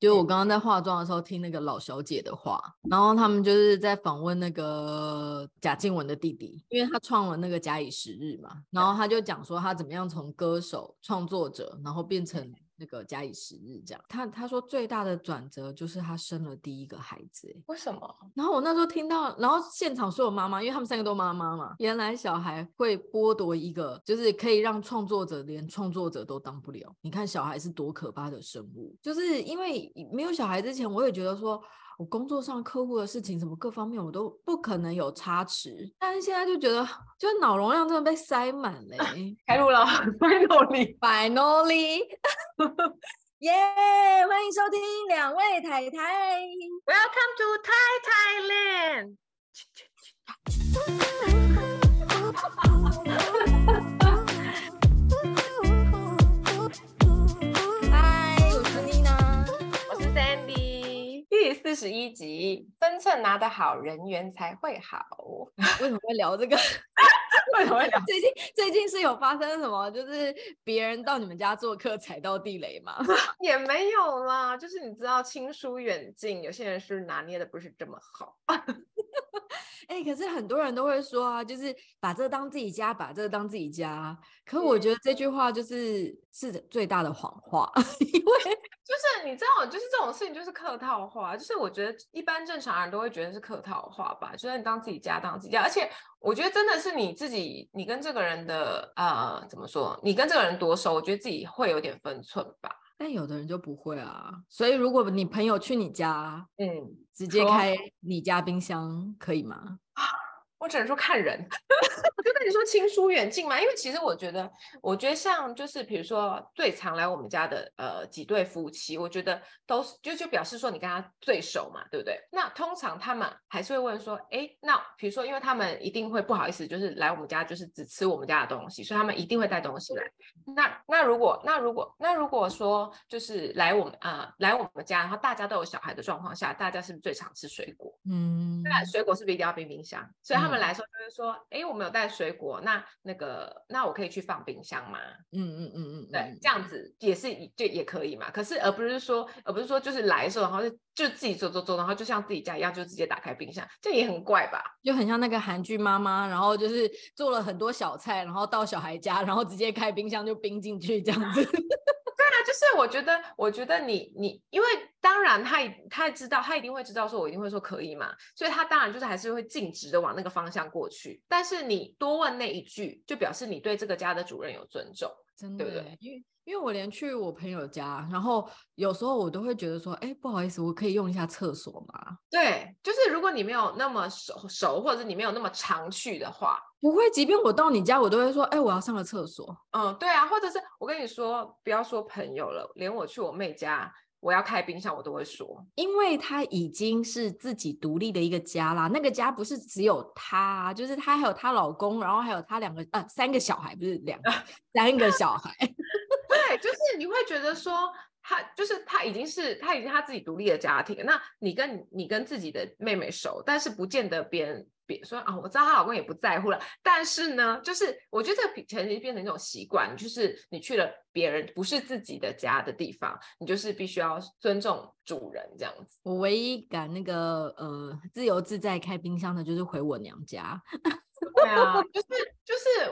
就我刚刚在化妆的时候听那个老小姐的话，然后他们就是在访问那个贾静雯的弟弟，因为他创了那个假以时日嘛，然后他就讲说他怎么样从歌手、创作者，然后变成。那个假以时日，这样他他说最大的转折就是他生了第一个孩子，为什么？然后我那时候听到，然后现场所有妈妈，因为他们三个都妈妈嘛，原来小孩会剥夺一个，就是可以让创作者连创作者都当不了。你看小孩是多可怕的生物，就是因为没有小孩之前，我也觉得说。我工作上客户的事情，什么各方面我都不可能有差池，但是现在就觉得，就是脑容量真的被塞满了。开录了，Finally，Finally，耶！yeah, 欢迎收听两位太太，Welcome to Thai Thailand。四十一集，分寸拿得好，人缘才会好。为什么会聊这个？为什么会聊？最近最近是有发生什么？就是别人到你们家做客踩到地雷吗？也没有啦，就是你知道亲疏远近，有些人是拿捏的不是这么好。哎、欸，可是很多人都会说啊，就是把这个当自己家，把这个当自己家。可我觉得这句话就是、嗯、是最大的谎话，因为。就是你知道，就是这种事情就是客套话，就是我觉得一般正常人都会觉得是客套话吧，就是你当自己家当自己家，而且我觉得真的是你自己，你跟这个人的呃怎么说，你跟这个人多熟，我觉得自己会有点分寸吧。但有的人就不会啊，所以如果你朋友去你家，嗯，直接开你家冰箱可以吗？我只能说看人，我就跟你说亲疏远近嘛，因为其实我觉得，我觉得像就是比如说最常来我们家的呃几对夫妻，我觉得都是就就表示说你跟他最熟嘛，对不对？那通常他们还是会问说，哎，那比如说因为他们一定会不好意思，就是来我们家就是只吃我们家的东西，所以他们一定会带东西来。那那如果那如果那如果说就是来我们啊、呃、来我们家，然后大家都有小孩的状况下，大家是不是最常吃水果？嗯，那水果是不是一定要冰冰箱？所以他。他们来说就是说，哎，我们有带水果，那那个，那我可以去放冰箱吗？嗯嗯嗯嗯，对，这样子也是就也可以嘛。可是而不是说，而不是说就是来的时候，然后就就自己做做做，然后就像自己家一样，就直接打开冰箱，这也很怪吧？就很像那个韩剧妈妈，然后就是做了很多小菜，然后到小孩家，然后直接开冰箱就冰进去这样子。就是我觉得，我觉得你你，因为当然他他知道，他一定会知道说，我一定会说可以嘛，所以他当然就是还是会径直的往那个方向过去。但是你多问那一句，就表示你对这个家的主人有尊重，真的，对不对？因为因为我连去我朋友家，然后有时候我都会觉得说，哎，不好意思，我可以用一下厕所吗？对，就是如果你没有那么熟熟，或者是你没有那么常去的话。不会，即便我到你家，我都会说，哎，我要上个厕所。嗯，对啊，或者是我跟你说，不要说朋友了，连我去我妹家，我要开冰箱，我都会说，因为她已经是自己独立的一个家啦。那个家不是只有她，就是她还有她老公，然后还有她两个呃三个小孩，不是两个 三个小孩。对，就是你会觉得说。他就是他已经是他已经他自己独立的家庭，那你跟你跟自己的妹妹熟，但是不见得别人别说啊，我知道她老公也不在乎了，但是呢，就是我觉得这个前提变成一种习惯，就是你去了别人不是自己的家的地方，你就是必须要尊重主人这样子。我唯一敢那个呃自由自在开冰箱的，就是回我娘家。对啊，就是就是，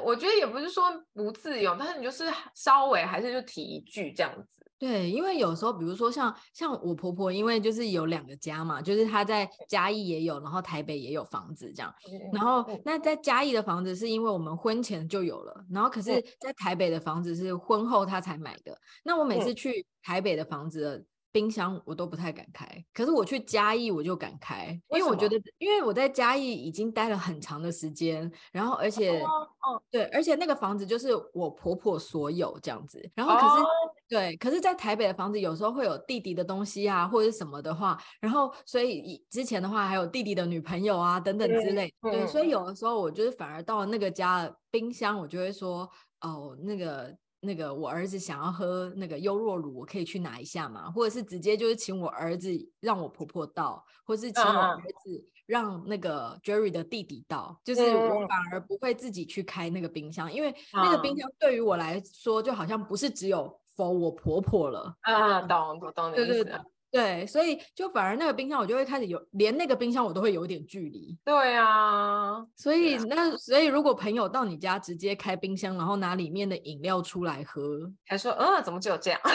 我觉得也不是说不自由，但是你就是稍微还是就提一句这样子。对，因为有时候，比如说像像我婆婆，因为就是有两个家嘛，就是她在嘉义也有，然后台北也有房子这样。然后那在嘉义的房子是因为我们婚前就有了，然后可是在台北的房子是婚后她才买的。那我每次去台北的房子。冰箱我都不太敢开，可是我去嘉义我就敢开，因为我觉得，因为我在嘉义已经待了很长的时间，然后而且，哦，哦，对，而且那个房子就是我婆婆所有这样子，然后可是，哦，对，可是，在台北的房子有时候会有弟弟的东西啊，或者是什么的话，然后所以之前的话还有弟弟的女朋友啊等等之类，嗯，对，所以有的时候我就是反而到了那个家冰箱，我就会说，哦，那个。那个我儿子想要喝那个优若乳，我可以去拿一下嘛？或者是直接就是请我儿子让我婆婆倒，或是请我儿子让那个 Jerry 的弟弟倒，就是我反而不会自己去开那个冰箱，因为那个冰箱对于我来说就好像不是只有 for 我婆婆了。啊，懂，我懂你意思。对对对，所以就反而那个冰箱我就会开始有，连那个冰箱我都会有点距离。对啊，所以那所以如果朋友到你家直接开冰箱，然后拿里面的饮料出来喝，还说嗯，怎么只有这样？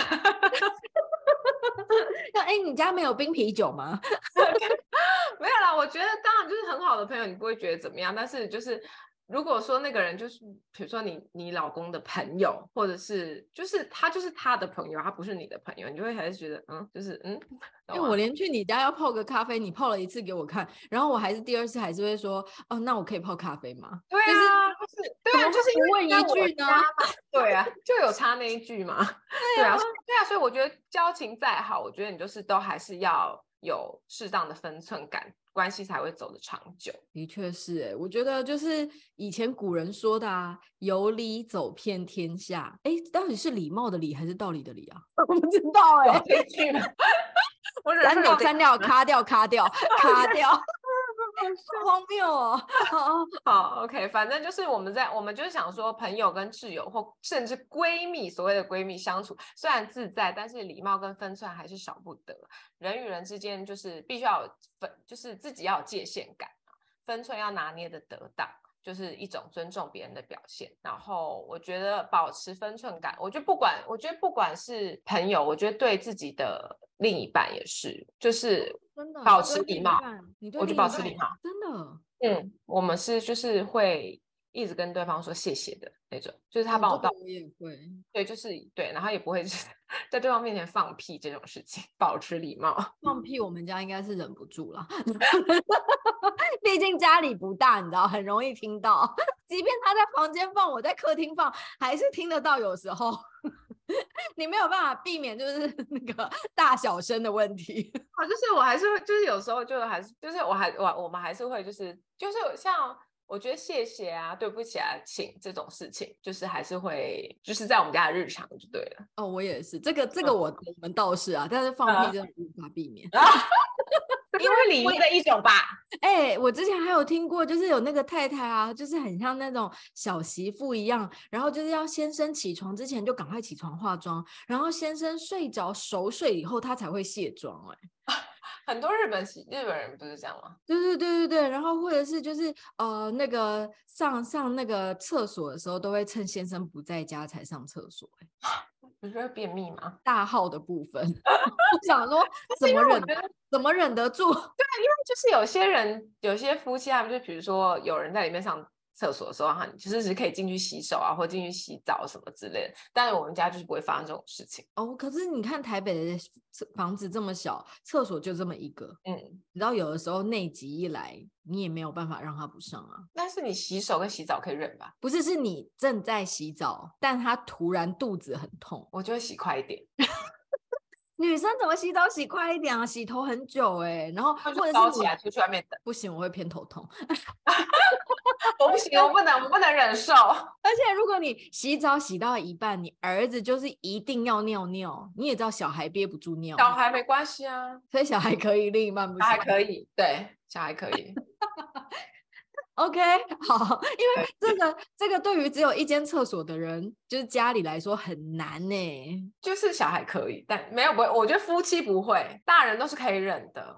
那哎，你家没有冰啤酒吗？没有啦，我觉得当然就是很好的朋友，你不会觉得怎么样，但是就是。如果说那个人就是，比如说你你老公的朋友，或者是就是他就是他的朋友，他不是你的朋友，你就会还是觉得嗯，就是嗯，因为我连去你家要泡个咖啡，你泡了一次给我看，然后我还是第二次还是会说哦，那我可以泡咖啡吗？对啊，就是，是对啊，就是因为问一句呢，对啊，就有差那一句嘛，对啊，对啊，所以我觉得交情再好，我觉得你就是都还是要有适当的分寸感。关系才会走得长久。的确是，哎，我觉得就是以前古人说的啊，“有理走遍天下”。哎，到底是礼貌的礼还是道理的理啊？我不知道哎，这句 我删掉，删掉，卡掉，卡掉，卡掉。好荒谬哦！好，好，OK，反正就是我们在，我们就是想说，朋友跟挚友或甚至闺蜜，所谓的闺蜜相处，虽然自在，但是礼貌跟分寸还是少不得。人与人之间就是必须要有分，就是自己要有界限感，分寸要拿捏得得当，就是一种尊重别人的表现。然后我觉得保持分寸感，我觉得不管，我觉得不管是朋友，我觉得对自己的另一半也是，就是。真的保持礼貌，我就保持礼貌。真的，嗯，我们是就是会一直跟对方说谢谢的那种，就是他帮我倒，我也会，对，就是对，然后也不会 在对方面前放屁这种事情，保持礼貌。放屁，我们家应该是忍不住了，毕竟家里不大，你知道，很容易听到。即便他在房间放，我在客厅放，还是听得到。有时候。你没有办法避免，就是 那个 大小声的问题。啊，就是我还是会，就是有时候就还是，就是我还我我们还是会，就是就是像我觉得谢谢啊，对不起啊，请这种事情，就是还是会，就是在我们家的日常就对了。哦，我也是，这个这个我、嗯、我们倒是啊，但是放屁真的无法避免。啊 因为礼仪的一种吧。哎、欸，我之前还有听过，就是有那个太太啊，就是很像那种小媳妇一样，然后就是要先生起床之前就赶快起床化妆，然后先生睡着熟睡以后，她才会卸妆、欸。哎，很多日本日本人不是这样吗？对对对对对，然后或者是就是呃那个上上那个厕所的时候，都会趁先生不在家才上厕所、欸。哎。不是会便秘吗？大号的部分，我想说 怎么忍？怎么忍得住？对，因为就是有些人，有些夫妻他们就比如说有人在里面上厕所的时候，哈，其实是可以进去洗手啊，或进去洗澡什么之类的。但是我们家就是不会发生这种事情。哦，可是你看台北的房子这么小，厕所就这么一个。嗯，你知道有的时候内急一来，你也没有办法让他不上啊。但是你洗手跟洗澡可以忍吧？不是，是你正在洗澡，但他突然肚子很痛，我就会洗快一点。女生怎么洗澡洗快一点啊？洗头很久哎、欸，然后或者是早起来出去外面等，不行，我会偏头痛。我不行，我不能，我不能忍受。而且如果你洗澡洗到一半，你儿子就是一定要尿尿，你也知道小孩憋不住尿，小孩没关系啊，所以小孩可以，另一半不行，小孩可以，对，小孩可以。OK，好，因为这个这个对于只有一间厕所的人，就是家里来说很难呢。就是小孩可以，但没有不会，我觉得夫妻不会，大人都是可以忍的，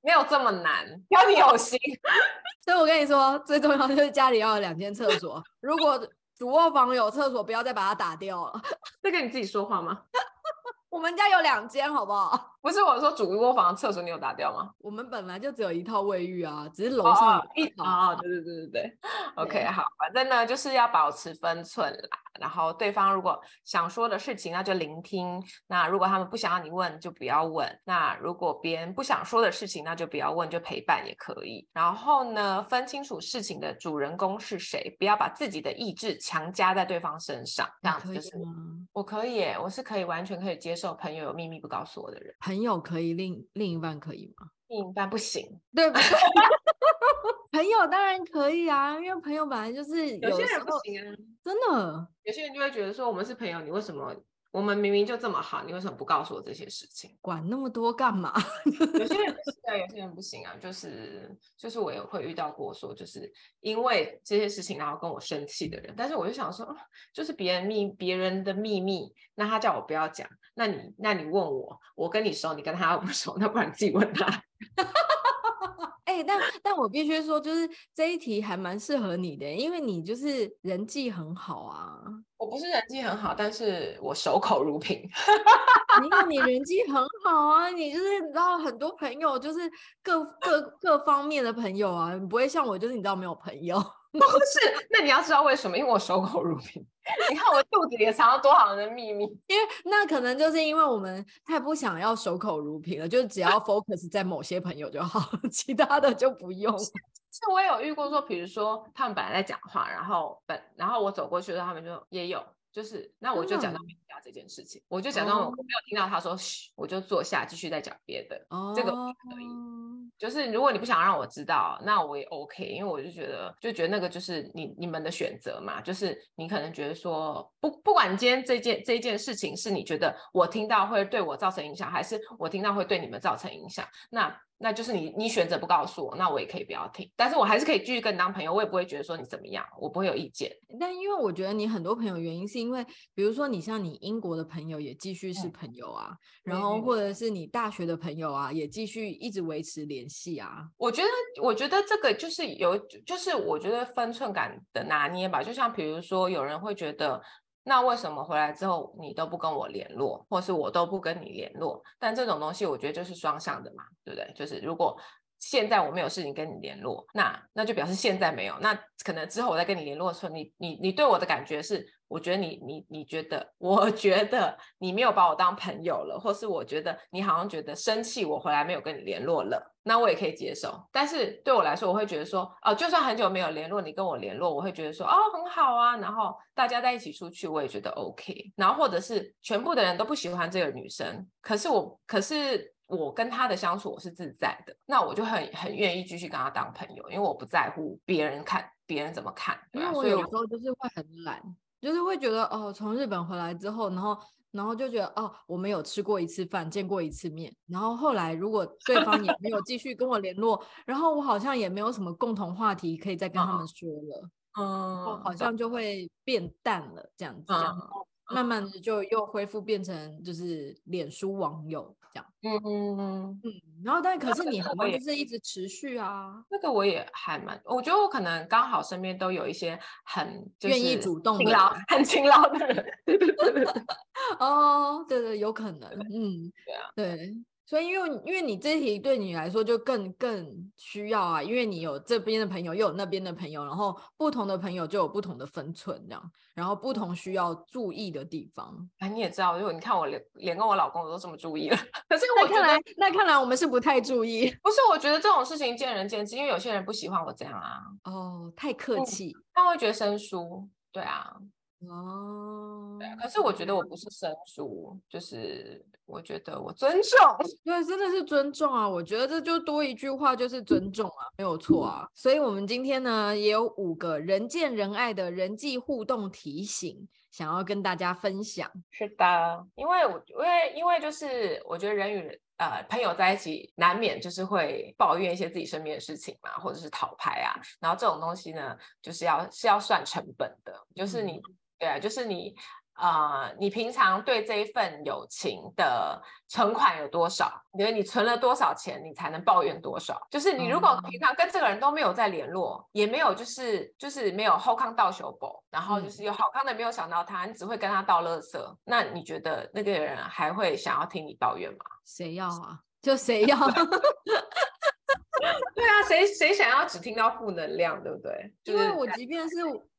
没有这么难，要你有心。所以我跟你说，最重要就是家里要有两间厕所。如果主卧房有厕所，不要再把它打掉了。在跟你自己说话吗？我们家有两间，好不好？不是我说主卧房厕所你有打掉吗？我们本来就只有一套卫浴啊，只是楼上有一套。哦，对对对对对。OK，好，反正呢就是要保持分寸啦。然后对方如果想说的事情，那就聆听；那如果他们不想要你问，就不要问。那如果别人不想说的事情，那就不要问，就陪伴也可以。然后呢，分清楚事情的主人公是谁，不要把自己的意志强加在对方身上。这样子就是我可以耶，我是可以完全可以接受朋友有秘密不告诉我的人。朋友可以，另另一半可以吗？另一半不行，对不对？朋友当然可以啊，因为朋友本来就是有，有些人不行啊，真的。有些人就会觉得说，我们是朋友，你为什么我们明明就这么好，你为什么不告诉我这些事情？管那么多干嘛？有些人不行啊，有些人不行啊，就是就是我也会遇到过说，就是因为这些事情然后跟我生气的人，但是我就想说，就是别人秘别人的秘密，那他叫我不要讲，那你那你问我，我跟你熟，你跟他不熟，那不然自己问他。哎、欸，但但我必须说，就是这一题还蛮适合你的，因为你就是人际很好啊。我不是人际很好，但是我守口如瓶。你看你人际很好啊，你就是你知道很多朋友，就是各各各方面的朋友啊，你不会像我，就是你知道没有朋友。不是，那你要知道为什么？因为我守口如瓶。你看我肚子里藏了多少人的秘密？因为那可能就是因为我们太不想要守口如瓶了，就只要 focus 在某些朋友就好，其他的就不用。是我有遇过说，比如说他们本来在讲话，然后本然后我走过去的时候，他们就也有。就是，那我就假装没听到这件事情，我就假装我没有听到他说嘘，我就坐下继续再讲别的。哦，这个可以。就是如果你不想让我知道，那我也 OK，因为我就觉得，就觉得那个就是你你们的选择嘛。就是你可能觉得说，不不管今天这件这件事情是你觉得我听到会对我造成影响，还是我听到会对你们造成影响，那。那就是你，你选择不告诉我，那我也可以不要听，但是我还是可以继续跟你当朋友，我也不会觉得说你怎么样，我不会有意见。但因为我觉得你很多朋友原因是因为，比如说你像你英国的朋友也继续是朋友啊，嗯、然后或者是你大学的朋友啊，也继续一直维持联系啊。我觉得，我觉得这个就是有，就是我觉得分寸感的拿捏吧。就像比如说，有人会觉得。那为什么回来之后你都不跟我联络，或是我都不跟你联络？但这种东西我觉得就是双向的嘛，对不对？就是如果现在我没有事情跟你联络，那那就表示现在没有。那可能之后我再跟你联络的时候，你你你对我的感觉是？我觉得你你你觉得，我觉得你没有把我当朋友了，或是我觉得你好像觉得生气，我回来没有跟你联络了，那我也可以接受。但是对我来说，我会觉得说，哦，就算很久没有联络，你跟我联络，我会觉得说，哦，很好啊。然后大家在一起出去，我也觉得 OK。然后或者是全部的人都不喜欢这个女生，可是我，可是我跟他的相处我是自在的，那我就很很愿意继续跟他当朋友，因为我不在乎别人看别人怎么看，因为我有时候就是会很懒。就是会觉得哦，从日本回来之后，然后然后就觉得哦，我们有吃过一次饭，见过一次面，然后后来如果对方也没有继续跟我联络，然后我好像也没有什么共同话题可以再跟他们说了，嗯，好像就会变淡了这样子，这样。嗯慢慢的就又恢复变成就是脸书网友这样，嗯嗯嗯。嗯，然后但可是你好像就是一直持续啊，那个我也还蛮，我觉得我可能刚好身边都有一些很愿意主动、勤劳、很勤劳的人，哦，对对，有可能，嗯，对啊，对。所以，因为因为你这题对你来说就更更需要啊，因为你有这边的朋友，又有那边的朋友，然后不同的朋友就有不同的分寸，这样，然后不同需要注意的地方。哎，你也知道，如果你看我连连跟我老公我都这么注意了，可是我看来那看来我们是不太注意。不是，我觉得这种事情见仁见智，因为有些人不喜欢我这样啊。哦，太客气，嗯，他会觉得生疏。对啊。哦，对，可是我觉得我不是生疏，就是我觉得我尊重，对，真的是尊重啊！我觉得这就多一句话，就是尊重啊，没有错啊。所以，我们今天呢，也有五个人见人爱的人际互动提醒，想要跟大家分享。是的，因为我因为因为就是我觉得人与人呃朋友在一起，难免就是会抱怨一些自己身边的事情嘛，或者是讨拍啊，然后这种东西呢，就是要是要算成本的，就是你。嗯对啊，就是你，呃，你平常对这一份友情的存款有多少？因为你存了多少钱，你才能抱怨多少？就是你如果平常跟这个人都没有在联络，嗯、也没有就是就是没有后康倒修补，然后就是有好康的没有想到他，你只会跟他倒垃圾，那你觉得那个人还会想要听你抱怨吗？谁要啊？就谁要？对啊，谁谁想要只听到负能量，对不对？因为我即便是。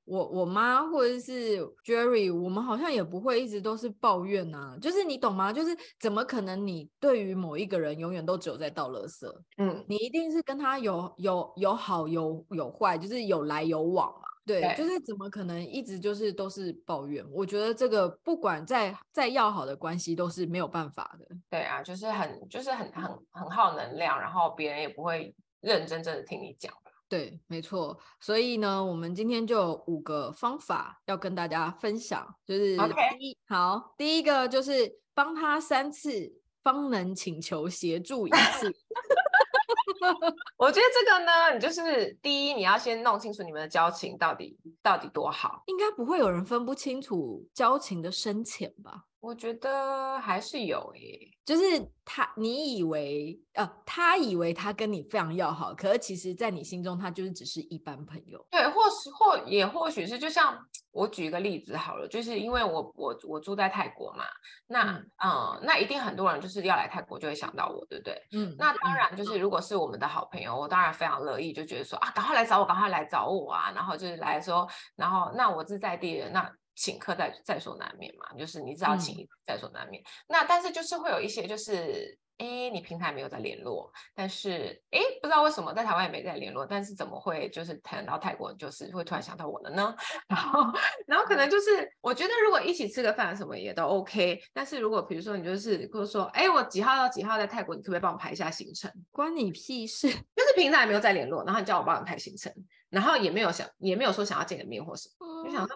我我妈或者是 Jerry，我们好像也不会一直都是抱怨呐、啊，就是你懂吗？就是怎么可能你对于某一个人永远都只有在倒垃圾？嗯，你一定是跟他有有有好有有坏，就是有来有往嘛。对，对就是怎么可能一直就是都是抱怨？我觉得这个不管再再要好的关系都是没有办法的。对啊，就是很就是很很很耗能量，然后别人也不会认真真的听你讲。对，没错。所以呢，我们今天就有五个方法要跟大家分享，就是第一，Okay. 好，第一个就是帮他三次，方能请求协助一次。我觉得这个呢，你就是第一，你要先弄清楚你们的交情到底到底多好。应该不会有人分不清楚交情的深浅吧？我觉得还是有耶，就是他，你以为呃，他以为他跟你非常要好，可是其实在你心中他就是只是一般朋友。对，或是或也或许是，就像我举一个例子好了，就是因为我我我住在泰国嘛，那嗯、呃，那一定很多人就是要来泰国就会想到我，对不对？嗯，那当然就是如果是我们的好朋友，我当然非常乐意，就觉得说啊，赶快来找我，赶快来找我啊，然后就是来说，然后那我是在地人，那。请客在在所难免嘛，就是你只要请在所难免。嗯、那但是就是会有一些就是，哎，你平台没有在联络，但是哎，不知道为什么在台湾也没在联络，但是怎么会就是谈到泰国就是会突然想到我了呢？然后然后可能就是我觉得如果一起吃个饭什么也都 OK，但是如果比如说你就是比如说，哎，我几号到几号在泰国，你可不可以帮我排一下行程？关你屁事！就是平台没有在联络，然后你叫我帮你排行程，然后也没有想也没有说想要见个面或什么，嗯、就想说。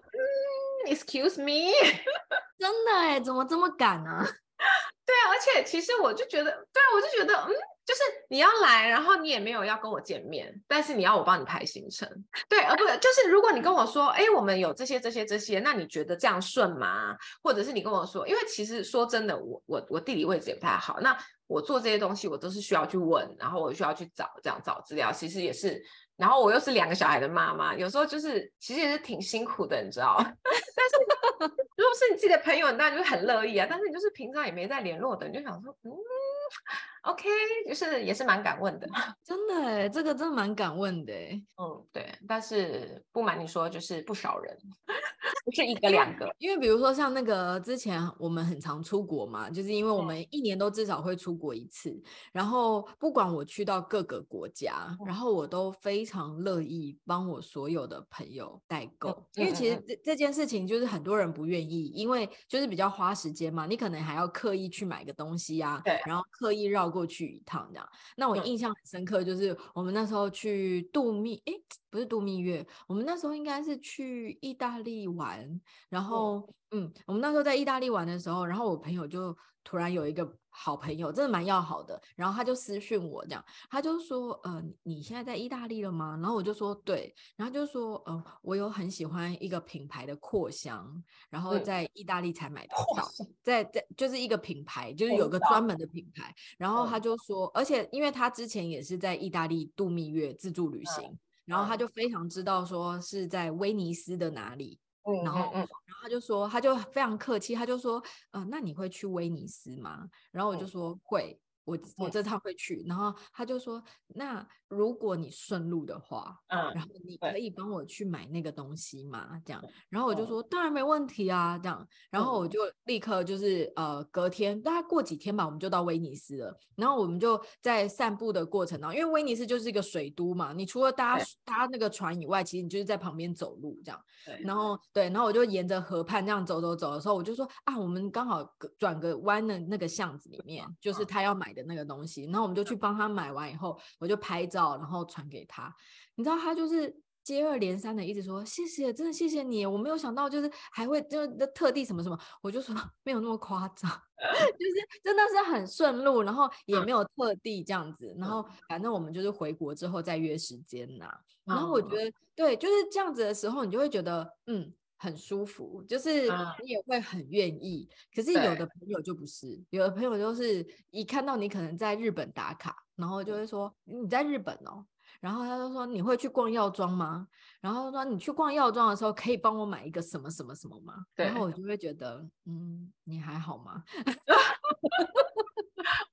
Excuse me，真的哎，怎么这么赶呢、啊？对啊，而且其实我就觉得，对啊，我就觉得，嗯，就是你要来，然后你也没有要跟我见面，但是你要我帮你排行程，对，而不是就是如果你跟我说，哎，我们有这些这些这些，那你觉得这样顺吗？或者是你跟我说，因为其实说真的，我我我地理位置也不太好，那我做这些东西我都是需要去问，然后我需要去找这样找资料，其实也是。然后我又是两个小孩的妈妈，有时候就是其实也是挺辛苦的，你知道。但是如果是你自己的朋友，那就很乐意啊。但是你就是平常也没在联络的，你就想说，嗯，OK，就是也是蛮敢问的。真的哎，这个真的蛮敢问的哎。嗯，对。但是不瞒你说，就是不少人。不是一个两个，因为比如说像那个之前我们很常出国嘛，就是因为我们一年都至少会出国一次，然后不管我去到各个国家，然后我都非常乐意帮我所有的朋友代购，因为其实这这件事情就是很多人不愿意，因为就是比较花时间嘛，你可能还要刻意去买个东西啊，对，然后刻意绕过去一趟这样。那我印象很深刻，就是我们那时候去度蜜，诶，不是度蜜月，我们那时候应该是去意大利玩。然后，嗯，我们那时候在意大利玩的时候，然后我朋友就突然有一个好朋友，真的蛮要好的，然后他就私讯我这样，他就说，呃，你现在在意大利了吗？然后我就说对，然后就说，呃，我有很喜欢一个品牌的扩香，然后在意大利才买得到，在在就是一个品牌，就是有个专门的品牌，然后他就说，而且因为他之前也是在意大利度蜜月自助旅行，然后他就非常知道说是在威尼斯的哪里。然后，然后他就说，他就非常客气，他就说，呃，那你会去威尼斯吗？然后我就说会。我我这趟会去，然后他就说，那如果你顺路的话，嗯，然后你可以帮我去买那个东西吗？这样，然后我就说当然没问题啊，这样，然后我就立刻就是呃隔天大概过几天吧，我们就到威尼斯了，然后我们就在散步的过程当中，因为威尼斯就是一个水都嘛，你除了搭搭那个船以外，其实你就是在旁边走路这样，然。后对，然后我就沿着河畔这样走走走的时候，我就说啊，我们刚好转个弯的那个巷子里面，就是他要买的那个东西，然后我们就去帮他买完以后，我就拍照，然后传给他。你知道他就是接二连三的一直说谢谢，真的谢谢你，我没有想到就是还会就特地什么什么，我就说没有那么夸张，就是真的是很顺路，然后也没有特地这样子，然后反正我们就是回国之后再约时间呐。然后我觉得对，就是这样子的时候，你就会觉得嗯。很舒服，就是你也会很愿意。嗯、可是有的朋友就不是，有的朋友就是一看到你可能在日本打卡，然后就会说你在日本哦，然后他就说你会去逛药妆吗？然后说你去逛药妆的时候可以帮我买一个什么什么什么吗？然后我就会觉得，嗯，你还好吗？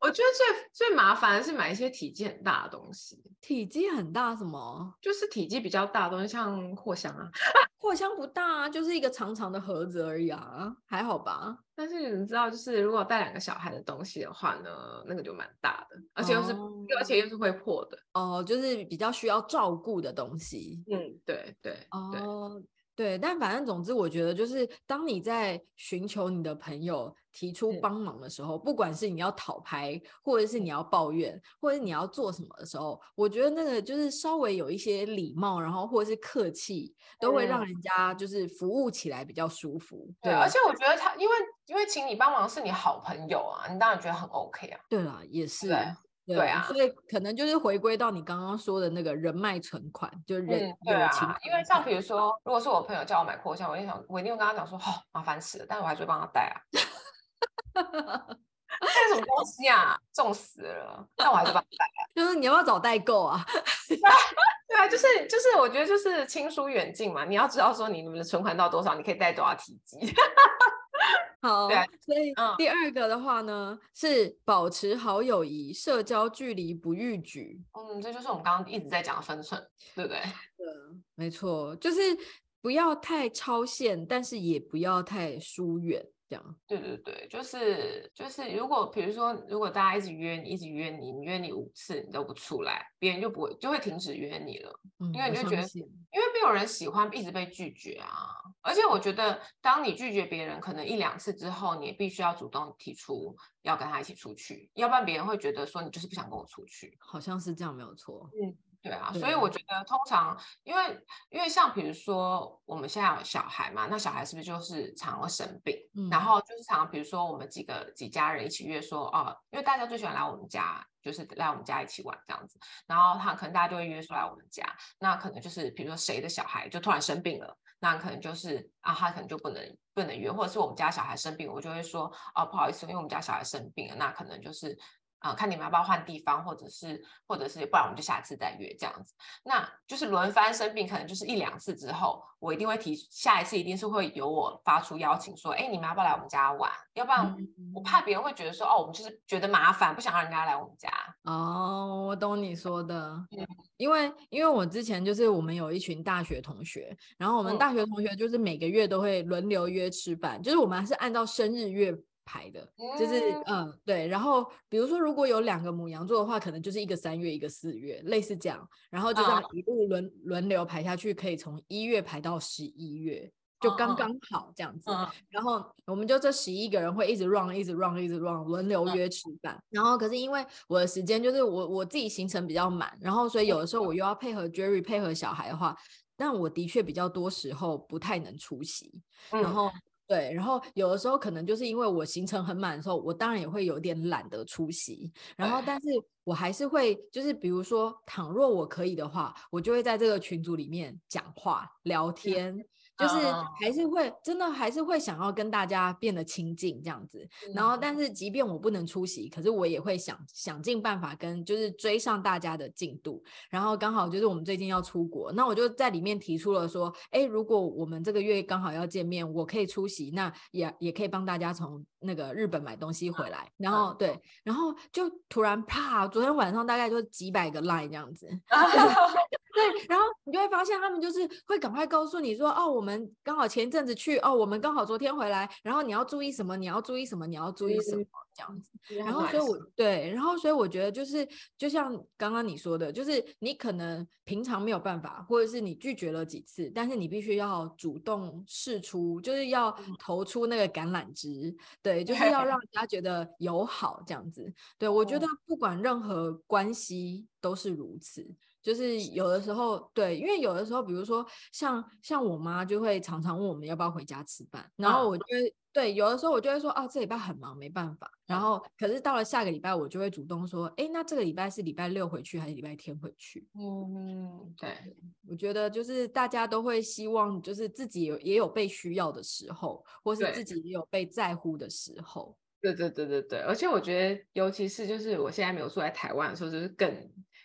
我觉得最最麻烦的是买一些体积很大的东西。体积很大什么？就是体积比较大的东西，像货箱啊。货箱不大啊，就是一个长长的盒子而已啊，还好吧。但是你知道，就是如果带两个小孩的东西的话呢，那个就蛮大的，而且又是，oh. 而且又是会破的。哦，oh, 就是比较需要照顾的东西。嗯，对对。哦，oh, 对，但反正总之，我觉得就是当你在寻求你的朋友提出帮忙的时候，不管是你要讨牌，或者是你要抱怨，或者是你要做什么的时候，我觉得那个就是稍微有一些礼貌，然后或者是客气，都会让人家就是服务起来比较舒服。对，而且我觉得他因为因为请你帮忙是你好朋友啊，你当然觉得很 OK 啊。对啦，也是。对，啊，所以可能就是回归到你刚刚说的那个人脉存款，就是人、嗯、对啊，因为像比如说，如果是我朋友叫我买扩香，我就想，我一定会跟他讲说，好、哦、麻烦死了，但是我还是会帮他带啊。这是什么东西啊？重死了，但我还是帮他带啊。就是你要不要找代购啊？对啊，就是就是，我觉得就是亲疏远近嘛，你要知道说你们的存款到多少，你可以带多少体积。好，所以第二个的话呢，嗯、是保持好友谊，社交距离不逾矩。嗯，这就是我们刚刚一直在讲的分寸，对不对？对，没错，就是不要太超限，但是也不要太疏远。这样，对对对，就是就是，如果比如说，如果大家一直约你，一直约你，你约你五次你都不出来，别人就不会就会停止约你了，嗯、因为你就觉得，因为没有人喜欢一直被拒绝啊。而且我觉得，当你拒绝别人可能一两次之后，你也必须要主动提出要跟他一起出去，要不然别人会觉得说你就是不想跟我出去。好像是这样，没有错。嗯。对啊，所以我觉得通常，因为因为像比如说我们现在有小孩嘛，那小孩是不是就是常常会生病？嗯，然后就是常常比如说我们几个几家人一起约说，哦，因为大家最喜欢来我们家，就是来我们家一起玩这样子，然后他可能大家就会约出来我们家，那可能就是比如说谁的小孩就突然生病了，那可能就是啊，他可能就不能不能约，或者是我们家小孩生病，我就会说，哦，不好意思，因为我们家小孩生病了，那可能就是。啊、呃，看你们要不要换地方，或者是，或者是，不然我们就下次再约这样子。那就是轮番生病，可能就是一两次之后，我一定会提，下一次一定是会由我发出邀请，说，哎，你们要不要来我们家玩？要不然我怕别人会觉得说，哦，我们就是觉得麻烦，不想让人家来我们家。哦，我懂你说的，嗯、因为因为我之前就是我们有一群大学同学，然后我们大学同学就是每个月都会轮流约吃饭，嗯、就是我们还是按照生日约。排的，就是嗯对，然后比如说如果有两个母羊座的话，可能就是一个三月一个四月，类似这样，然后就这样一路轮、uh, 轮流排下去，可以从一月排到十一月，就刚刚好这样子。Uh, uh, 然后我们就这十一个人会一直 run 一直 run 一直 run 轮流约吃饭。Uh, 然后可是因为我的时间就是我我自己行程比较满，然后所以有的时候我又要配合 Jerry 配合小孩的话，但我的确比较多时候不太能出席，然后。对，然后有的时候可能就是因为我行程很满的时候，我当然也会有点懒得出席。然后，但是我还是会，就是比如说，倘若我可以的话，我就会在这个群组里面讲话聊天。就是还是会真的还是会想要跟大家变得亲近这样子，然后但是即便我不能出席，可是我也会想想尽办法跟就是追上大家的进度，然后刚好就是我们最近要出国，那我就在里面提出了说，哎，如果我们这个月刚好要见面，我可以出席，那也也可以帮大家从那个日本买东西回来，然后对，然后就突然啪，昨天晚上大概就几百个 line 这样子。对，然后你就会发现他们就是会赶快告诉你说，哦，我们刚好前一阵子去，哦，我们刚好昨天回来，然后你要注意什么？你要注意什么？你要注意什么？这样子。然后所以我对，然后所以我觉得就是，就像刚刚你说的，就是你可能平常没有办法，或者是你拒绝了几次，但是你必须要主动试出，就是要投出那个橄榄枝，对，就是要让 人家觉得友好这样子。对，我觉得不管任何关系都是如此。就是有的时候，对，因为有的时候，比如说像像我妈就会常常问我们要不要回家吃饭，然后我就会对，有的时候我就会说，哦，这礼拜很忙，没办法。然后可是到了下个礼拜，我就会主动说，哎，那这个礼拜是礼拜六回去还是礼拜天回去？嗯，对，我觉得就是大家都会希望，就是自己有也有被需要的时候，或是自己也有被在乎的时候。对对对对对，而且我觉得，尤其是就是我现在没有住在台湾的时候，就是更。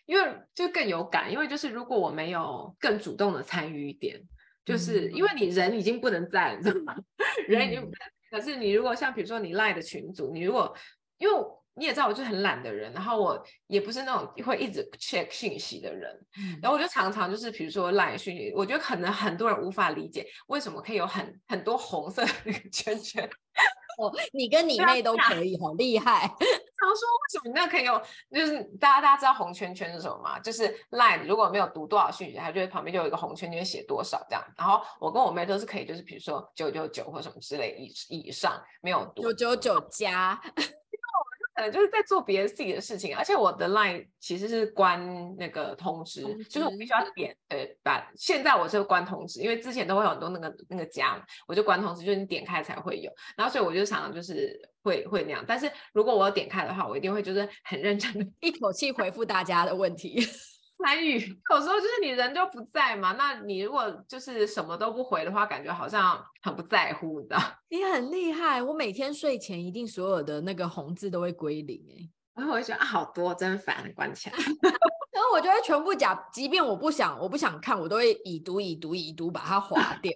因为就更有感，因为就是如果我没有更主动的参与一点，就是因为你人已经不能在了，你知道吗？人已经不能在，可是你如果像比如说你赖的群组，你如果因为你也知道我就是很懒的人，然后我也不是那种会一直 check 信息的人，然后我就常常就是比如说赖讯息，我觉得可能很多人无法理解为什么可以有很很多红色的那个圈圈。哦，你跟你妹都可以，好厉害。想说，为什么那可以有？就是大家大家知道红圈圈是什么吗？就是 Line 如果没有读多少讯息，他就会旁边就有一个红圈圈写多少这样。然后我跟我妹都是可以，就是比如说九九九或什么之类以以上没有读九九九加。呃，就是在做别人自己的事情，而且我的 line 其实是关那个通知，通知就是我必须要点，呃，把现在我是关通知，因为之前都会有很多那个那个加，我就关通知，就是你点开才会有，然后所以我就常常就是会会那样，但是如果我有点开的话，我一定会就是很认真的 一口气回复大家的问题。参与 有时候就是你人就不在嘛，那你如果就是什么都不回的话，感觉好像很不在乎，你知道？你很厉害，我每天睡前一定所有的那个红字都会归零哎，然后我就觉得啊好多真烦，关起来，然后我就会全部假，即便我不想我不想看，我都会已读已读已读把它划掉。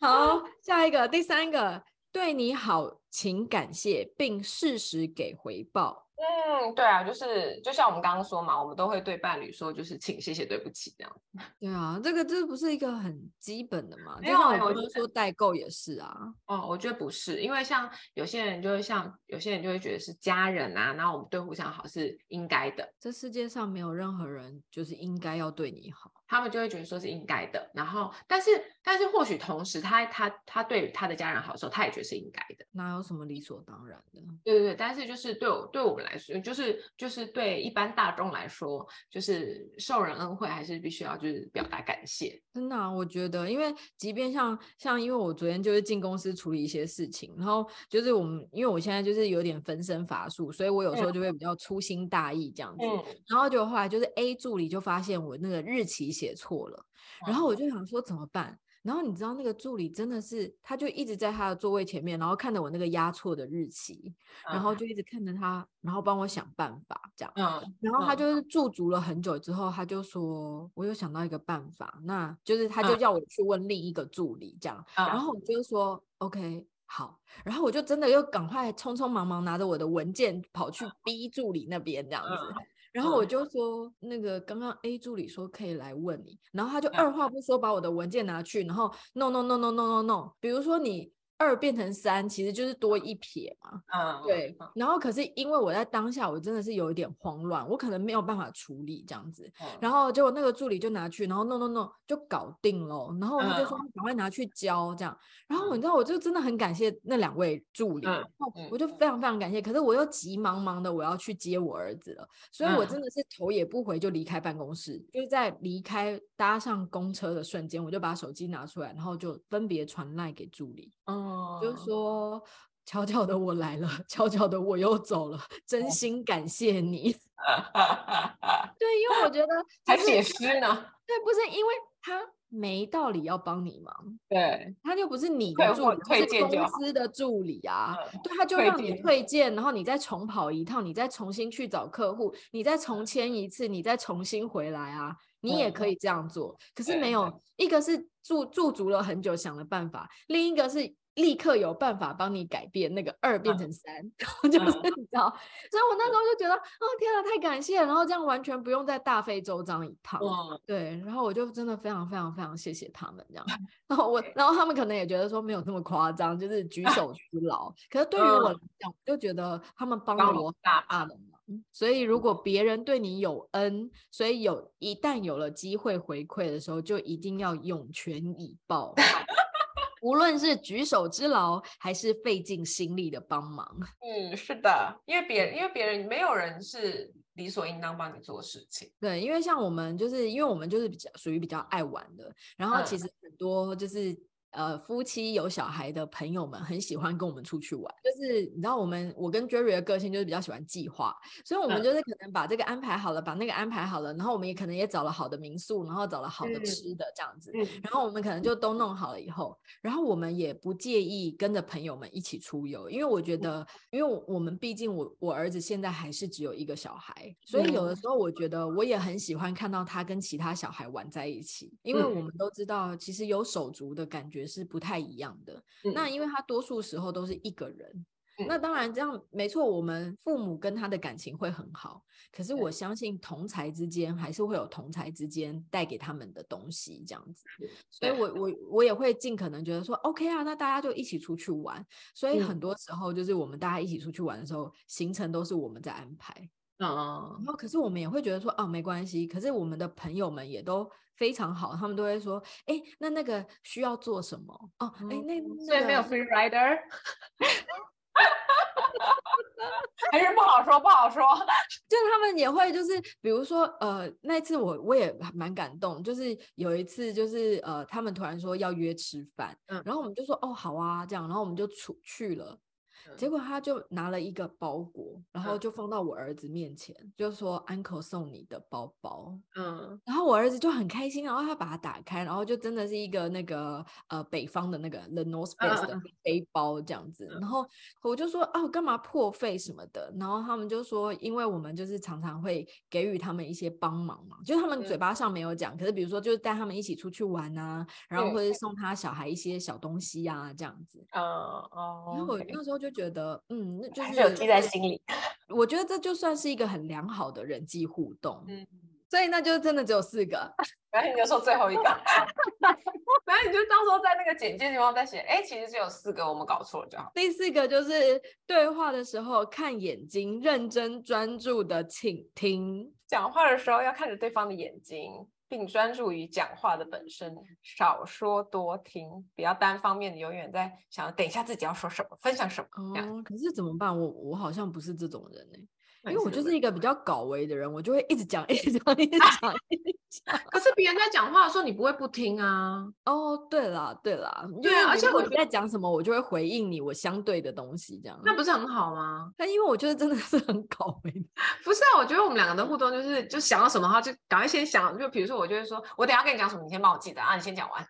好，下一个第三个，对你好，请感谢并适时给回报。嗯，对啊，就是就像我们刚刚说嘛，我们都会对伴侣说，就是请、谢谢、对不起这样。对啊，这个这不是一个很基本的吗？就像我们说代购也是啊。哦，我觉得不是，因为像有些人就会像有些人就会觉得是家人啊，然后我们对互相好是应该的。这世界上没有任何人就是应该要对你好。他们就会觉得说是应该的，然后，但是，但是或许同时他，他他他对他的家人好的时候，他也觉得是应该的。哪有什么理所当然的？对对对，但是就是对我对我们来说，就是就是对一般大众来说，就是受人恩惠还是必须要就是表达感谢。真的啊，我觉得，因为即便像像，因为我昨天就是进公司处理一些事情，然后就是我们，因为我现在就是有点分身乏术，所以我有时候就会比较粗心大意这样子。嗯，然后就后来就是 A 助理就发现我那个日期。写错了，然后我就想说怎么办？然后你知道那个助理真的是，他就一直在他的座位前面，然后看着我那个压错的日期，然后就一直看着他，然后帮我想办法这样。嗯，然后他就是驻足了很久之后，他就说：“我有想到一个办法，那就是他就叫我去问另一个助理这样。”然后我就说：“OK，好。”然后我就真的又赶快匆匆忙忙拿着我的文件跑去 B 助理那边这样子。然后我就说，那个刚刚 A 助理说可以来问你，然后他就二话不说把我的文件拿去，然后 no no no no no no no，比如说你。二变成三，其实就是多一撇嘛。嗯，对。然后可是因为我在当下，我真的是有一点慌乱，我可能没有办法处理这样子。嗯、然后结果那个助理就拿去，然后弄弄弄就搞定了。然后他就说赶快拿去交这样。嗯、然后你知道，我就真的很感谢那两位助理，嗯、我就非常非常感谢。可是我又急忙忙的我要去接我儿子了，所以我真的是头也不回就离开办公室。嗯、就是在离开搭上公车的瞬间，我就把手机拿出来，然后就分别传赖给助理。嗯。就说悄悄的我来了，悄悄的我又走了，真心感谢你。对，因为我觉得 还写诗呢。对，不是因为他没道理要帮你忙，对，他就不是你的助理，他是公司的助理啊。对，他就让你推荐，然后你再重跑一趟，你再重新去找客户，你再重签一次，你再重新回来啊，你也可以这样做。可是没有，一个是驻驻足了很久想的办法，另一个是。立刻有办法帮你改变那个二变成三，然后、嗯、就是你知道，嗯、所以我那时候就觉得，哦天啊，太感谢了，然后这样完全不用再大费周章一趟，嗯、对，然后我就真的非常非常非常谢谢他们这样，然后我，然后他们可能也觉得说没有那么夸张，就是举手 之劳，可是对于我来讲，我就觉得他们帮了我大大的忙，所以如果别人对你有恩，所以有一旦有了机会回馈的时候，就一定要涌泉以报。无论是举手之劳，还是费尽心力的帮忙，嗯，是的，因为别人，因为别人没有人是理所应当帮你做事情。对，因为像我们，就是因为我们就是比较属于比较爱玩的，然后其实很多就是。嗯呃，夫妻有小孩的朋友们很喜欢跟我们出去玩，就是你知道，我们我跟 Jerry 的个性就是比较喜欢计划，所以我们就是可能把这个安排好了，把那个安排好了，然后我们也可能也找了好的民宿，然后找了好的吃的这样子，然后我们可能就都弄好了以后，然后我们也不介意跟着朋友们一起出游，因为我觉得，因为我们毕竟我我儿子现在还是只有一个小孩，所以有的时候我觉得我也很喜欢看到他跟其他小孩玩在一起，因为我们都知道，其实有手足的感觉。是不太一样的。嗯、那因为他多数时候都是一个人，嗯、那当然这样没错，我们父母跟他的感情会很好。可是我相信同才之间还是会有同才之间带给他们的东西这样子。所以我我我也会尽可能觉得说，OK 啊，那大家就一起出去玩。所以很多时候就是我们大家一起出去玩的时候，行程都是我们在安排。嗯，然后可是我们也会觉得说，哦，没关系。可是我们的朋友们也都非常好，他们都会说，哎，那那个需要做什么？哦，哎，那所以没有 free rider，还是不好说，不好说。就他们也会，就是比如说，呃，那一次我我也蛮感动，就是有一次，就是呃，他们突然说要约吃饭，嗯，然后我们就说，哦，好啊，这样，然后我们就出去了。结果他就拿了一个包裹，然后就放到我儿子面前，嗯、就说 “uncle 送你的包包”。嗯，然后我儿子就很开心，然后他把它打开，然后就真的是一个那个呃北方的那个 The North Face 的背包这样子。嗯、然后我就说哦，干嘛破费什么的？然后他们就说，因为我们就是常常会给予他们一些帮忙嘛，就他们嘴巴上没有讲，嗯、可是比如说就是带他们一起出去玩啊，然后或者送他小孩一些小东西啊这样子。哦哦，然后我那时候就。觉得嗯，那就是有记在心里。我觉得这就算是一个很良好的人际互动。嗯，所以那就真的只有四个。然后你就说最后一个，然后你就到时候在那个简介地方再写，哎，其实只有四个，我们搞错了就好。第四个就是对话的时候看眼睛，认真专注的倾听。讲话的时候要看着对方的眼睛。并专注于讲话的本身，少说多听，不要单方面的永远在想等一下自己要说什么，分享什么。哦，可是怎么办？我我好像不是这种人呢。因为我就是一个比较搞维的人，我就会一直讲，一直讲，一直讲，一直讲。可是别人在讲话的时候，你不会不听啊？哦，对了，对了，对啊，而且我在讲什么，我就会回应你我相对的东西，这样。那不是很好吗？但因为我觉得真的是很搞维。不是啊，我觉得我们两个的互动就是，就想到什么话就赶快先想，就比如说我就会说，我等下跟你讲什么，你先帮我记得啊，你先讲完。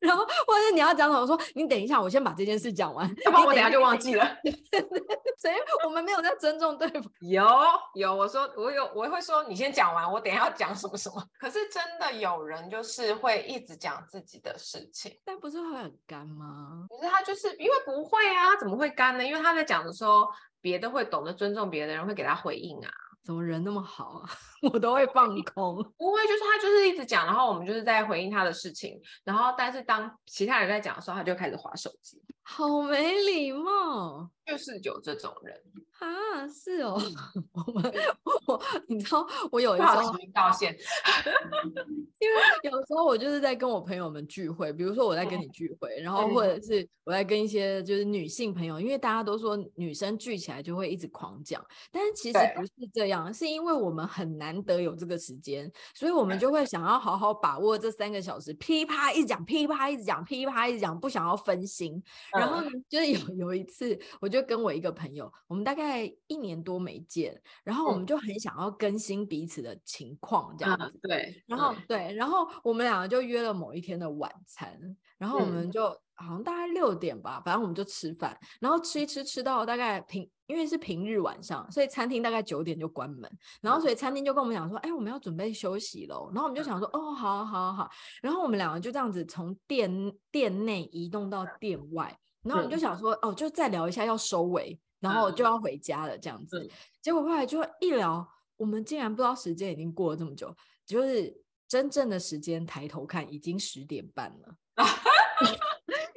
然后，或者是你要讲什么，我说你等一下，我先把这件事讲完，要不然我等下就忘记了。所以我们没有在尊重对方。有有，我说我有，我会说你先讲完，我等一下要讲什么什么。可是真的有人就是会一直讲自己的事情，但不是会很干吗？可是他就是因为不会啊，怎么会干呢？因为他在讲的时候，别的会懂得尊重别的人会给他回应啊。怎么人那么好啊？我都会放空，不会，就是他就是一直讲，然后我们就是在回应他的事情，然后但是当其他人在讲的时候，他就开始划手机，好没礼貌。就是有这种人。啊，是哦，我们 我你知道我有一候道歉，因为有时候我就是在跟我朋友们聚会，比如说我在跟你聚会，然后或者是我在跟一些就是女性朋友，因为大家都说女生聚起来就会一直狂讲，但是其实不是这样，是因为我们很难得有这个时间，所以我们就会想要好好把握这三个小时，噼啪一直讲，噼啪一直讲，噼啪一直讲，不想要分心。然后呢，就是有 有一次我。就跟我一个朋友，我们大概一年多没见，然后我们就很想要更新彼此的情况，这样子。嗯、对，然后、嗯、对，然后我们两个就约了某一天的晚餐，然后我们就、嗯、好像大概六点吧，反正我们就吃饭，然后吃一吃吃到大概平，因为是平日晚上，所以餐厅大概九点就关门，然后所以餐厅就跟我们讲说，哎，我们要准备休息喽，然后我们就想说，哦，好好好好，然后我们两个就这样子从店店内移动到店外。然后我们就想说，哦，就再聊一下要收尾，然后就要回家了这样子。结果后来就一聊，我们竟然不知道时间已经过了这么久，就是真正的时间抬头看已经十点半了。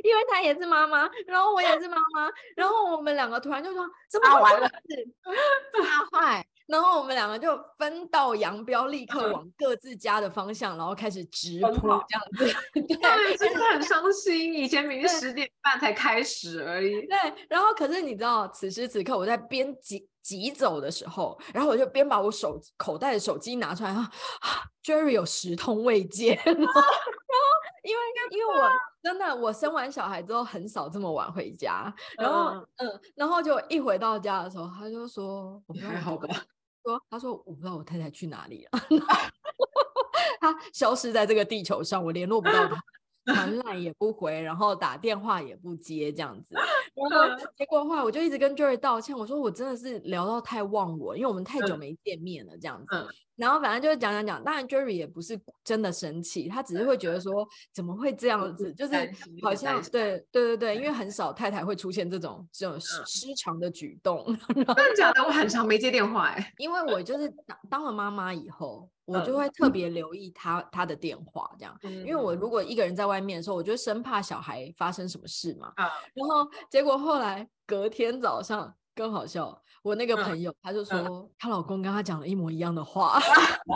因为她也是妈妈，然后我也是妈妈，然后我们两个突然就说，怎么完了？大坏。然后我们两个就分道扬镳，立刻往各自家的方向，然后开始直扑这样子。对，真的很伤心。以前明明十点半才开始而已。对，然后可是你知道，此时此刻我在边急急走的时候，然后我就边把我手口袋的手机拿出来，啊，Jerry 有十通未接。然后，因为因为我真的我生完小孩之后很少这么晚回家，然后嗯，嗯，然后就一回到家的时候，他就说：“我还好吧。”说，他说我不知道我太太去哪里了，他消失在这个地球上，我联络不到他，传 赖也不回，然后打电话也不接，这样子。然后结果的话，我就一直跟 Jerry 道歉，我说我真的是聊到太忘我，因为我们太久没见面了，这样子。然后反正就是讲讲讲，当然 Jerry 也不是真的生气，他只是会觉得说怎么会这样子，就是好像对对对对，因为很少太太会出现这种这种失常的举动。真的假的？我很常没接电话哎，因为我就是当当了妈妈以后，我就会特别留意他他的电话这样，因为我如果一个人在外面的时候，我就生怕小孩发生什么事嘛。然后结果后来隔天早上。更好笑，我那个朋友，她就说她老公跟她讲了一模一样的话，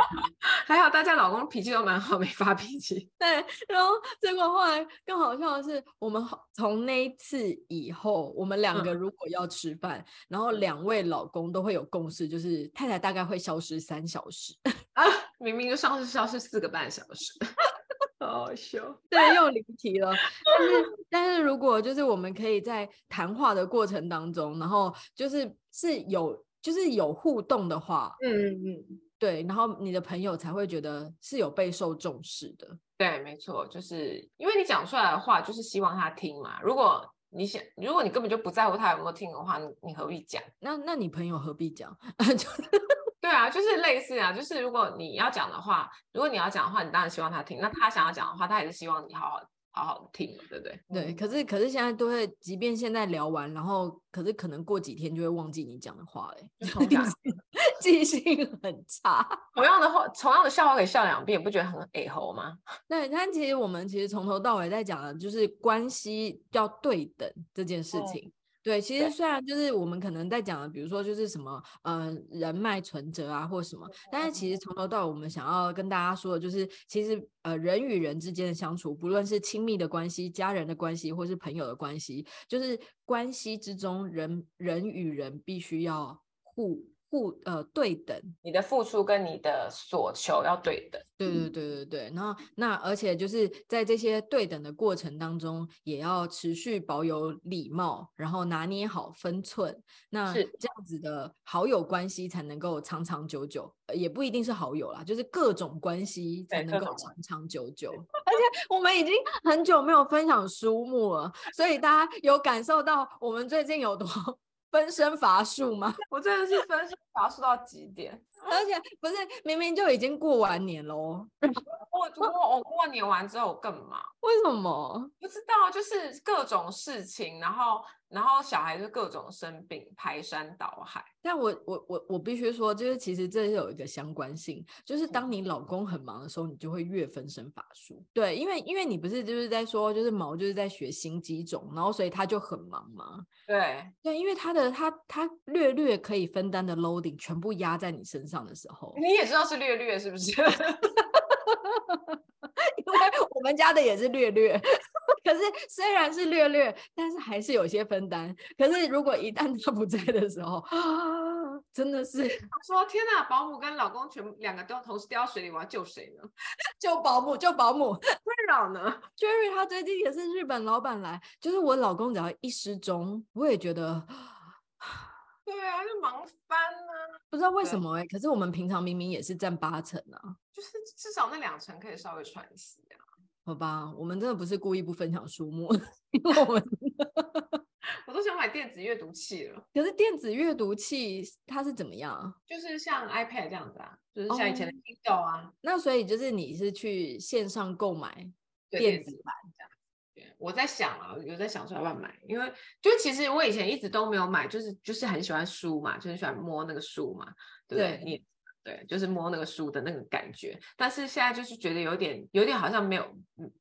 还好大家老公脾气都蛮好，没发脾气。对，然后结果后来更好笑的是，我们从那一次以后，我们两个如果要吃饭，然后两位老公都会有共识，就是太太大概会消失三小时啊，明明就上次消失四个半小时。好好笑，对，又离题了。但是，但是如果就是我们可以在谈话的过程当中，然后就是是有就是有互动的话，嗯嗯嗯，对，然后你的朋友才会觉得是有备受重视的。对，没错，就是因为你讲出来的话，就是希望他听嘛。如果你想，如果你根本就不在乎他有没有听的话，你你何必讲？那那你朋友何必讲？对啊，就是类似啊，就是如果你要讲的话，如果你要讲的话，你当然希望他听。那他想要讲的话，他也是希望你好好好好听，对不对？对，可是可是现在都会，即便现在聊完，然后可是可能过几天就会忘记你讲的话，哎，好假，记性很差。同样的话，同样的笑话可以笑两遍，不觉得很哎吼吗？对，但其实我们其实从头到尾在讲的就是关系要对等这件事情。嗯对，其实虽然就是我们可能在讲的，比如说就是什么呃人脉存折啊，或什么，但是其实从头到尾我们想要跟大家说的，就是其实呃人与人之间的相处，不论是亲密的关系、家人的关系，或是朋友的关系，就是关系之中人人与人必须要互。不呃对等，你的付出跟你的所求要对等。对对对对对，然后那而且就是在这些对等的过程当中，也要持续保有礼貌，然后拿捏好分寸。那是这样子的好友关系才能够长长久久，也不一定是好友啦，就是各种关系才能够长长久久。而且我们已经很久没有分享书目了，所以大家有感受到我们最近有多分身乏术吗？我真的是分身乏术到极点，而且不是明明就已经过完年了哦。我我我过年完之后更忙，为什么？不知道，就是各种事情，然后然后小孩就各种生病，排山倒海。但我我我我必须说，就是其实这是有一个相关性，就是当你老公很忙的时候，你就会越分身乏术。对，因为因为你不是就是在说，就是毛就是在学新机种，然后所以他就很忙嘛。对对，因为他的他他略略可以分担的 loading 全部压在你身上的时候，你也知道是略略是不是？因为我们家的也是略略，可是虽然是略略，但是还是有些分担。可是如果一旦他不在的时候，啊，真的是说天哪，保姆跟老公全部两个都同时掉到水里，我要救谁呢？救保姆，救保姆。困扰呢？Jerry 他最近也是日本老板来，就是我老公只要一失踪，我也觉得。对啊，就忙翻啊，不知道为什么哎、欸。可是我们平常明明也是占八成啊，就是至少那两成可以稍微喘息啊。好吧，我们真的不是故意不分享书目，因为我们 我都想买电子阅读器了。可是电子阅读器它是怎么样？就是像 iPad 这样子啊，就是像以前的 Kindle 啊。Oh, 那所以就是你是去线上购买电子版这样。我在想啊，有在想说要不要买，因为就其实我以前一直都没有买，就是就是很喜欢书嘛，就很喜欢摸那个书嘛，对你。对，就是摸那个书的那个感觉，但是现在就是觉得有点，有点好像没有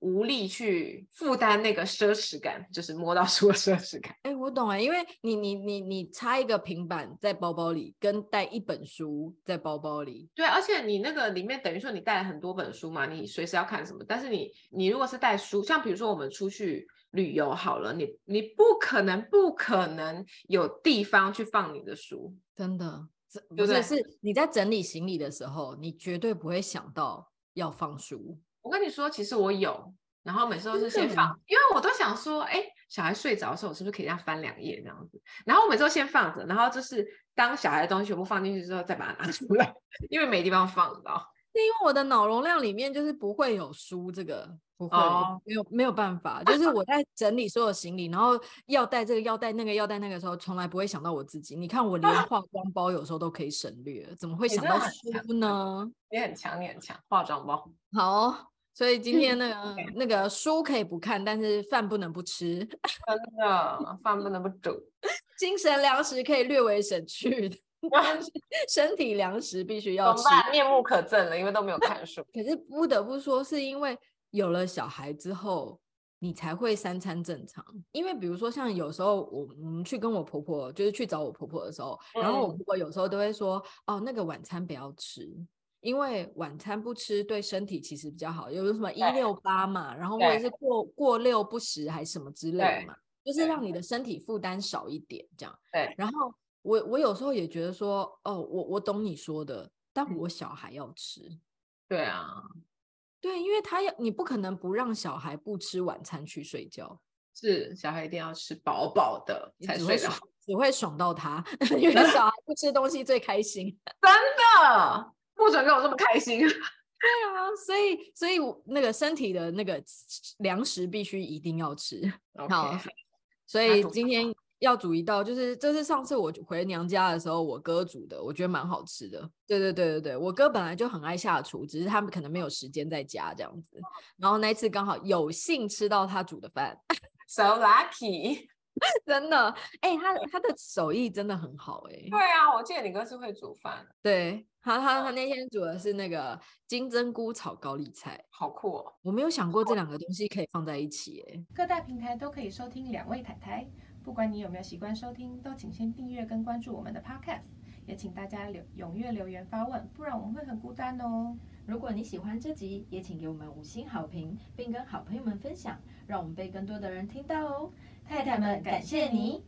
无力去负担那个奢侈感，就是摸到书的奢侈感。哎，我懂了，因为你你你你插一个平板在包包里，跟带一本书在包包里。对，而且你那个里面等于说你带了很多本书嘛，你随时要看什么，但是你你如果是带书，像比如说我们出去旅游好了，你你不可能不可能有地方去放你的书，真的。不是，是你在整理行李的时候，你绝对不会想到要放书。我跟你说，其实我有，然后每次都是先放，因为我都想说，哎，小孩睡着的时候，我是不是可以这样翻两页这样子？然后我每次都先放着，然后就是当小孩的东西全部放进去之后，再把它拿出来，因为没地方放到。因为我的脑容量里面就是不会有书这个，不会，哦、没有没有办法。就是我在整理所有行李，然后要带这个要带那个要带那个的时候，从来不会想到我自己。你看我连化妆包有时候都可以省略，怎么会想到书呢？你很强，你很强，化妆包。好，所以今天那个 那个书可以不看，但是饭不能不吃。真的，饭不能不煮。精神粮食可以略微省去。身体粮食必须要吃，面目可憎了，因为都没有看书。可是不得不说，是因为有了小孩之后，你才会三餐正常。因为比如说，像有时候我我们去跟我婆婆，就是去找我婆婆的时候，嗯、然后我婆婆有时候都会说：“哦，那个晚餐不要吃，因为晚餐不吃对身体其实比较好。有什么一六八嘛，然后或者是过过六不食还是什么之类的嘛，就是让你的身体负担少一点这样。对，然后。我我有时候也觉得说，哦，我我懂你说的，但我小孩要吃。对啊，对，因为他要，你不可能不让小孩不吃晚餐去睡觉。是，小孩一定要吃饱饱的才睡得好，只会爽到他，因为小孩不吃东西最开心。真的，不准跟我这么开心。对啊，所以所以那个身体的那个粮食必须一定要吃。好，所以今天。要煮一道，就是这是上次我回娘家的时候，我哥煮的，我觉得蛮好吃的。对对对对对，我哥本来就很爱下厨，只是他们可能没有时间在家这样子。然后那一次刚好有幸吃到他煮的饭，so lucky，真的。哎、欸，他他的手艺真的很好哎、欸。对啊，我记得你哥是会煮饭。对，他他他那天煮的是那个金针菇炒高丽菜，好酷哦。我没有想过这两个东西可以放在一起哎、欸。各大平台都可以收听两位泰台。不管你有没有习惯收听，都请先订阅跟关注我们的 podcast，也请大家留踊跃留言发问，不然我们会很孤单哦。如果你喜欢这集，也请给我们五星好评，并跟好朋友们分享，让我们被更多的人听到哦。太太们，感谢你。